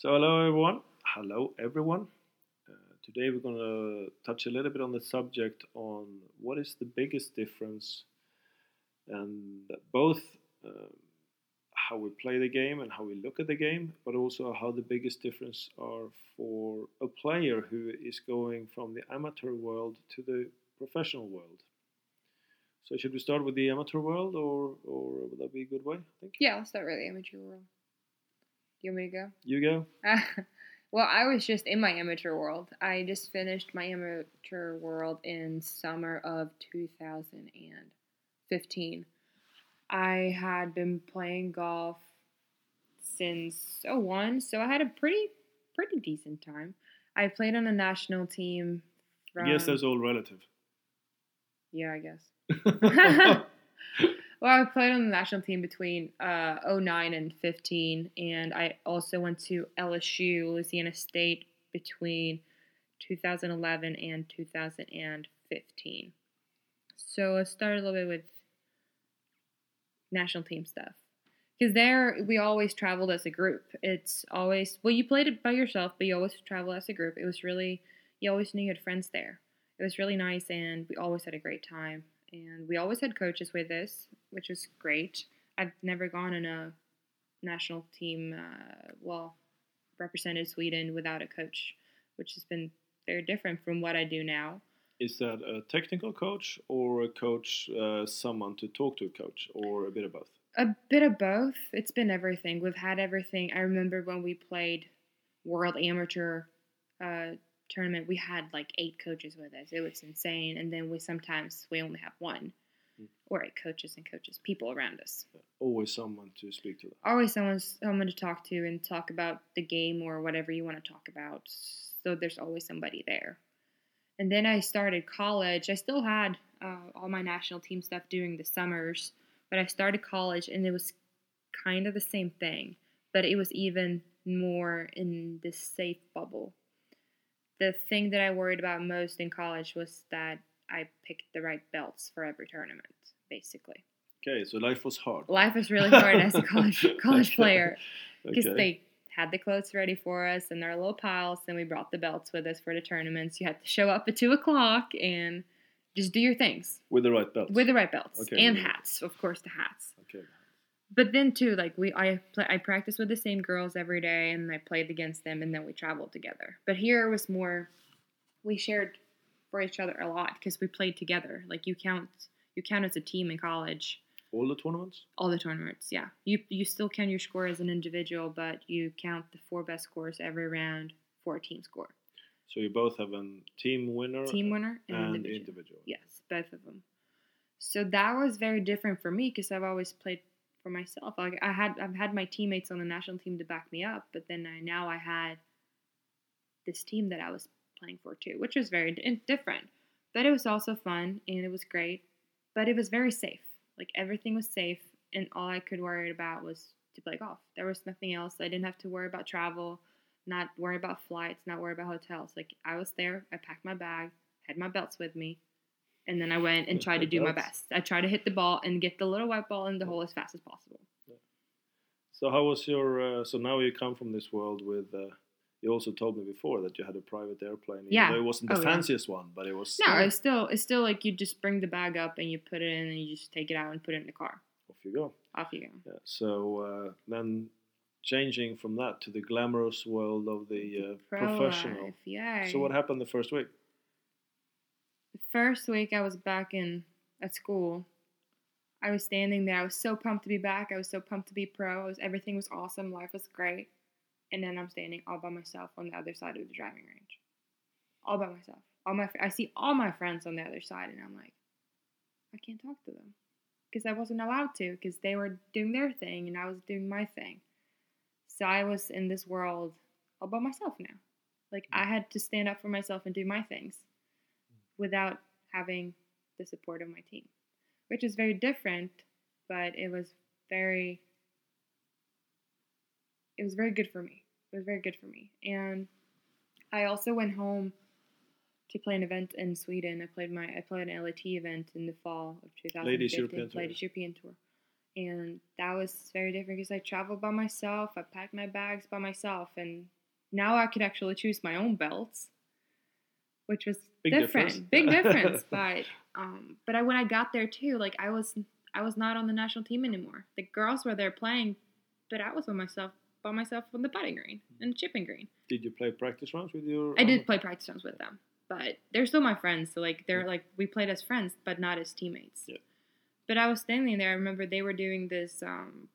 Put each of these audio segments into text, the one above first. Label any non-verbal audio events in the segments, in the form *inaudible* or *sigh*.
So hello everyone. Hello everyone. Uh, today we're going to touch a little bit on the subject on what is the biggest difference and both um how we play the game and how we look at the game, but also how the biggest difference are for a player who is going from the amateur world to the professional world. So should we start with the amateur world, or or would that be a good way? I think Yeah, I'll start with the amateur world. You want me to go? you go. *laughs* well, I was just in my amateur world. I just finished my amateur world in summer of 2015. I had been playing golf since 01, so I had a pretty pretty decent time. I played on a national team. From, Yes, that's all relative. yeah, I guess. *laughs* *laughs* well, I played on the national team between uh, 09 and 15, and I also went to LSU, Louisiana State, between 2011 and 2015. So let's start a little bit with national team stuff. Because there, we always traveled as a group. It's always, well, you played it by yourself, but you always travel as a group. It was really, you always knew you had friends there. It was really nice, and we always had a great time and we always had coaches with us, which was great. I've never gone on a national team, uh, well, represented Sweden without a coach, which has been very different from what I do now. Is that a technical coach or a coach, uh, someone to talk to a coach, or a bit of both? A bit of both. It's been everything. We've had everything. I remember when we played World Amateur uh, tournament, we had like eight coaches with us. It was insane. And then we sometimes we only have one. Or coaches and coaches, people around us. Always someone to speak to. always someone someone to talk to and talk about the game or whatever you want to talk about. So there's always somebody there. And then I started college. I still had uh, all my national team stuff during the summers, but I started college and it was kind of the same thing, but it was even more in this safe bubble. The thing that I worried about most in college was that I picked the right belts for every tournament, basically. Okay, so life was hard. Life is really *laughs* hard as a college college Okay. player because Okay. they had the clothes ready for us in their little piles, and we brought the belts with us for the tournaments. You had to show up at two o'clock and just do your things with the right belts. with the right belts Okay, and hats, of course, the hats. okay. But then too, like we, I play, I practiced with the same girls every day, and I played against them, and then we traveled together. But here it was more, we shared for each other a lot because we played together. Like you count, you count as a team in college All the tournaments. all the tournaments. Yeah, you you still count your score as an individual, but you count the four best scores every round for a team score. So you both have a team winner Team winner and, and individual. individual. Yes, both of them. So that was very different for me because I've always played for myself. Like I had, I've had my teammates on the national team to back me up, but then I now I had this team that I was playing for too, which was very di- different. But it was also fun and it was great. But it was very safe. Like everything was safe, and all I could worry about was to play golf. There was nothing else. I didn't have to worry about travel, not worry about flights, not worry about hotels. Like I was there. I packed my bag, had my belts with me, and then I went and tried to do my best. I tried to hit the ball and get the little white ball in the hole as fast as possible. So how was your? Uh, so now you come from this world with. Uh, you also told me before that you had a private airplane. Yeah. though It wasn't the Oh, yeah. fanciest one, but it was. No, it's still it's still like you just bring the bag up and you put it in and you just take it out and put it in the car. Off you go. Off you go. Yeah. So uh, then, changing from that to the glamorous world of the uh, Pro professional. life, yay. So what happened the first week? The first week I was back in at school, I was standing there. I was so pumped to be back. I was so pumped to be pro. I was everything was awesome. Life was great. And then I'm standing all by myself on the other side of the driving range, all by myself. All my I see all my friends on the other side, and I'm like, I can't talk to them because I wasn't allowed to because they were doing their thing and I was doing my thing. So I was in this world all by myself now. Like I had to stand up for myself and do my things without having the support of my team, which is very different, but it was very it was very good for me. It was very good for me. And I also went home to play an event in Sweden. I played my I played an LET event in the fall of 2015. Ladies European Tour. Ladies European Tour. and that was very different because I traveled by myself. I packed my bags by myself, and now I could actually choose my own belts, which was Big different, difference. big *laughs* difference. But um, but I, when I got there too, like I was I was not on the national team anymore. The girls were there playing, but I was by myself by myself on the putting green and chipping green. Did you play practice rounds with your? I did play practice rounds with them, but they're still my friends. So like they're like we played as friends, but not as teammates. Yeah. But I was standing there. I remember they were doing this um,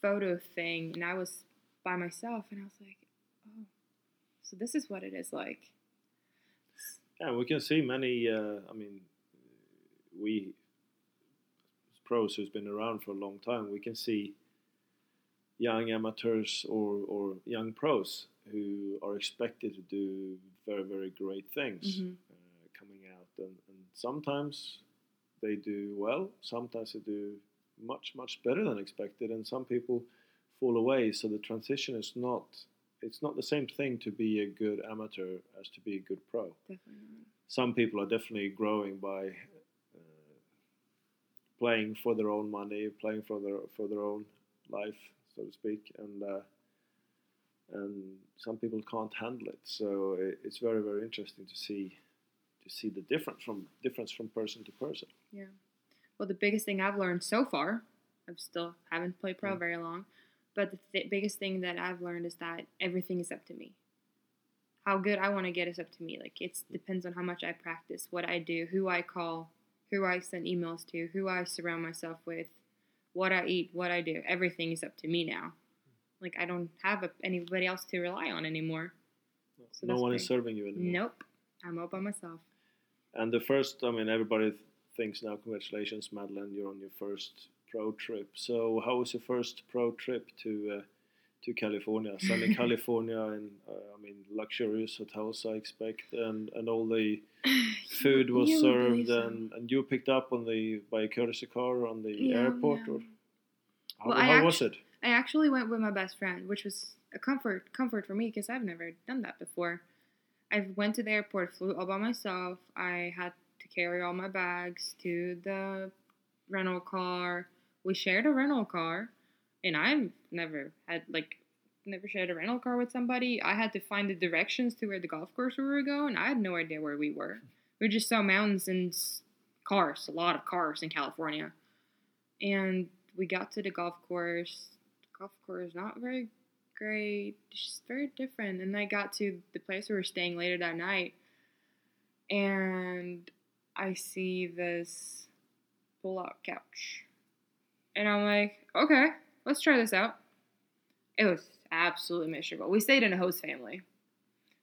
photo thing, and I was by myself, and I was like, "Oh, so this is what it is like." Yeah, we can see many. Uh, I mean, we pros who's been around for a long time. We can see young amateurs or or young pros who are expected to do very very great things Mhm. uh, coming out, and, and sometimes they do well. Sometimes they do much much better than expected, and some people fall away. So the transition is not. It's not the same thing to be a good amateur as to be a good pro Definitely. some people are definitely growing by uh, playing for their own money, playing for their for their own life, so to speak, and uh, and some people can't handle it. So it, it's very very interesting to see to see the difference from difference from person to person. Yeah. Well, the biggest thing I've learned so far, I've still haven't played pro Mm. very long, but the th- biggest thing that I've learned is that everything is up to me. How good I want to get is up to me. Like it depends on how much I practice, what I do, who I call, who I send emails to, who I surround myself with, what I eat, what I do. Everything is up to me now. Like I don't have a, anybody else to rely on anymore. So no one is serving you anymore. Nope, I'm all by myself. And the first, I mean, everybody th- thinks now, congratulations, Madelene, you're on your first pro trip. So, how was your first pro trip to uh, to California, sunny *laughs* California, and uh, I mean, luxurious hotels, I expect, and and all the *laughs* food was You served, so. and and you picked up on the by a courtesy car on the Yeah, airport, yeah. or how, Well, how was it? I actually went with my best friend, which was a comfort comfort for me because I've never done that before. I went to the airport, flew all by myself. I had to carry all my bags to the rental car. We shared a rental car, and I've never had like never shared a rental car with somebody. I had to find the directions to where the golf course we were going. I had no idea where we were. We just saw mountains and cars, a lot of cars in California. And we got to the golf course. The golf course not very great. It's just very different. And I got to the place we were staying later that night, and I see this pull-out couch, and I'm like, okay, let's try this out. It was absolutely miserable. We stayed in a host family.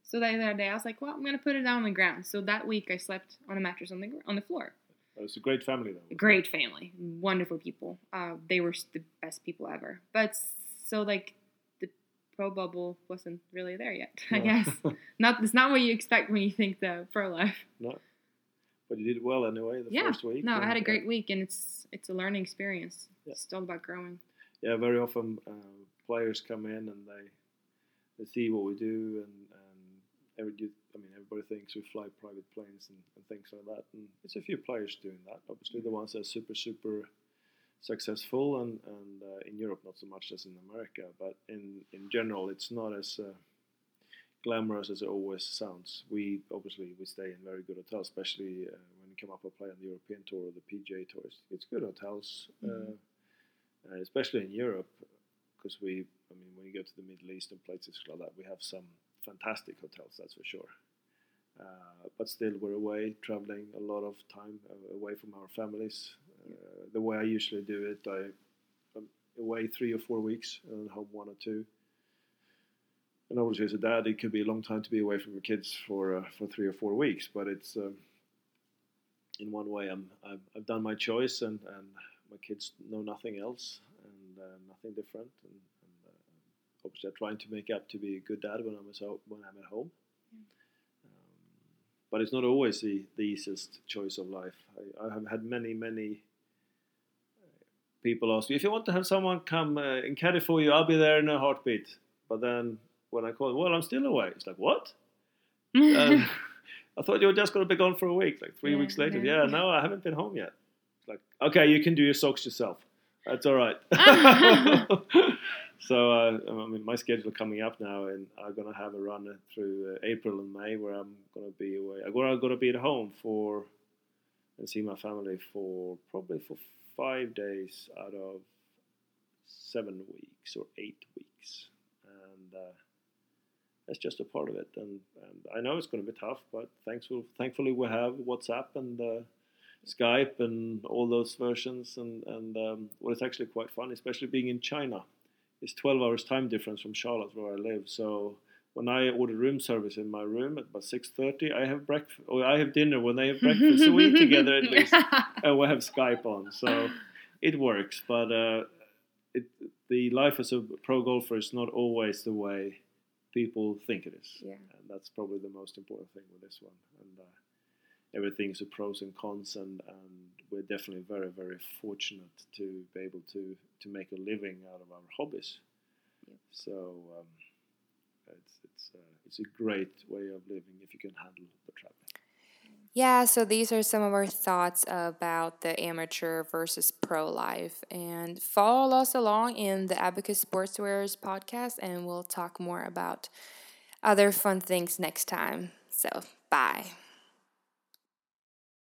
So the other day, I was like, "Well, I'm gonna put it down on the ground." So that week, I slept on a mattress on the on the floor. It was a great family, though. it? Great family, wonderful people. Uh, they were the best people ever. But so like the pro bubble wasn't really there yet. *laughs* I guess *laughs* not. It's not what you expect when you think the pro life. no, but you did well anyway the Yeah. first week. No, I had a great week, and it's it's a learning experience. Yeah. It's all about growing. Yeah, very often uh, players come in and they they see what we do and and every I mean everybody thinks we fly private planes and, and things like that and it's a few players doing that. Obviously the ones that are super super successful and and uh, in Europe not so much as in America, but in in general it's not as uh, glamorous as it always sounds. We obviously we stay in very good hotels, especially uh, when you come up and play on the European tour or the PGA tours. It's good hotels. Mhm. Uh, especially in Europe, because we, I mean, when you go to the Middle East and places like that, we have some fantastic hotels, that's for sure. Uh, but still, we're away, traveling a lot of time uh, away from our families. Uh, the way I usually do it, I, I'm away three or four weeks and home one or two. And obviously, as a dad, it could be a long time to be away from your kids for uh, for three or four weeks. But it's um, in one way, I'm, I've, I've done my choice, and, and my kids know nothing else and uh, nothing different. And, and uh, obviously, I'm trying to make up to be a good dad when I'm at, when I'm at home. Yeah. Um, but it's not always the, the easiest choice of life. I, I have had many, many uh, people ask me if you want to have someone come uh, and caddy for you, I'll be there in a heartbeat. But then when I call, well, I'm still away. It's like what? Um, *laughs* *laughs* I thought you were just going to be gone for a week. Like three Yeah, weeks later, yeah, no, I haven't been home yet. Like, okay, you can do your socks yourself. That's all right. *laughs* *laughs* so uh, I mean, my schedule coming up now, and I'm gonna have a run through uh, April and May where I'm gonna be away. I'm gonna, I'm gonna be at home for and see my family for probably for five days out of seven weeks or eight weeks, and uh, that's just a part of it. And, and I know it's going to be tough, but thankful, thankfully we have WhatsApp and uh, Skype and all those versions. And and um, what is actually quite fun, especially being in China, is 12 hours time difference from Charlotte where I live. So when I order room service in my room at about 6:30, I have breakfast or I have dinner when they have breakfast. so we eat together at *laughs* least, and we have Skype on. So it works, but. Uh, it, the life as a pro golfer is not always the way people think it is. Yeah. And that's probably the most important thing with this one. And uh, everything's a pros and cons, and, and we're definitely very, very fortunate to be able to, to make a living out of our hobbies. So um, it's, it's, uh, it's a great way of living if you can handle the traveling. Yeah, so these are some of our thoughts about the amateur versus pro life. And follow us along in the Abacus Sportswearers podcast, and we'll talk more about other fun things next time. So, bye.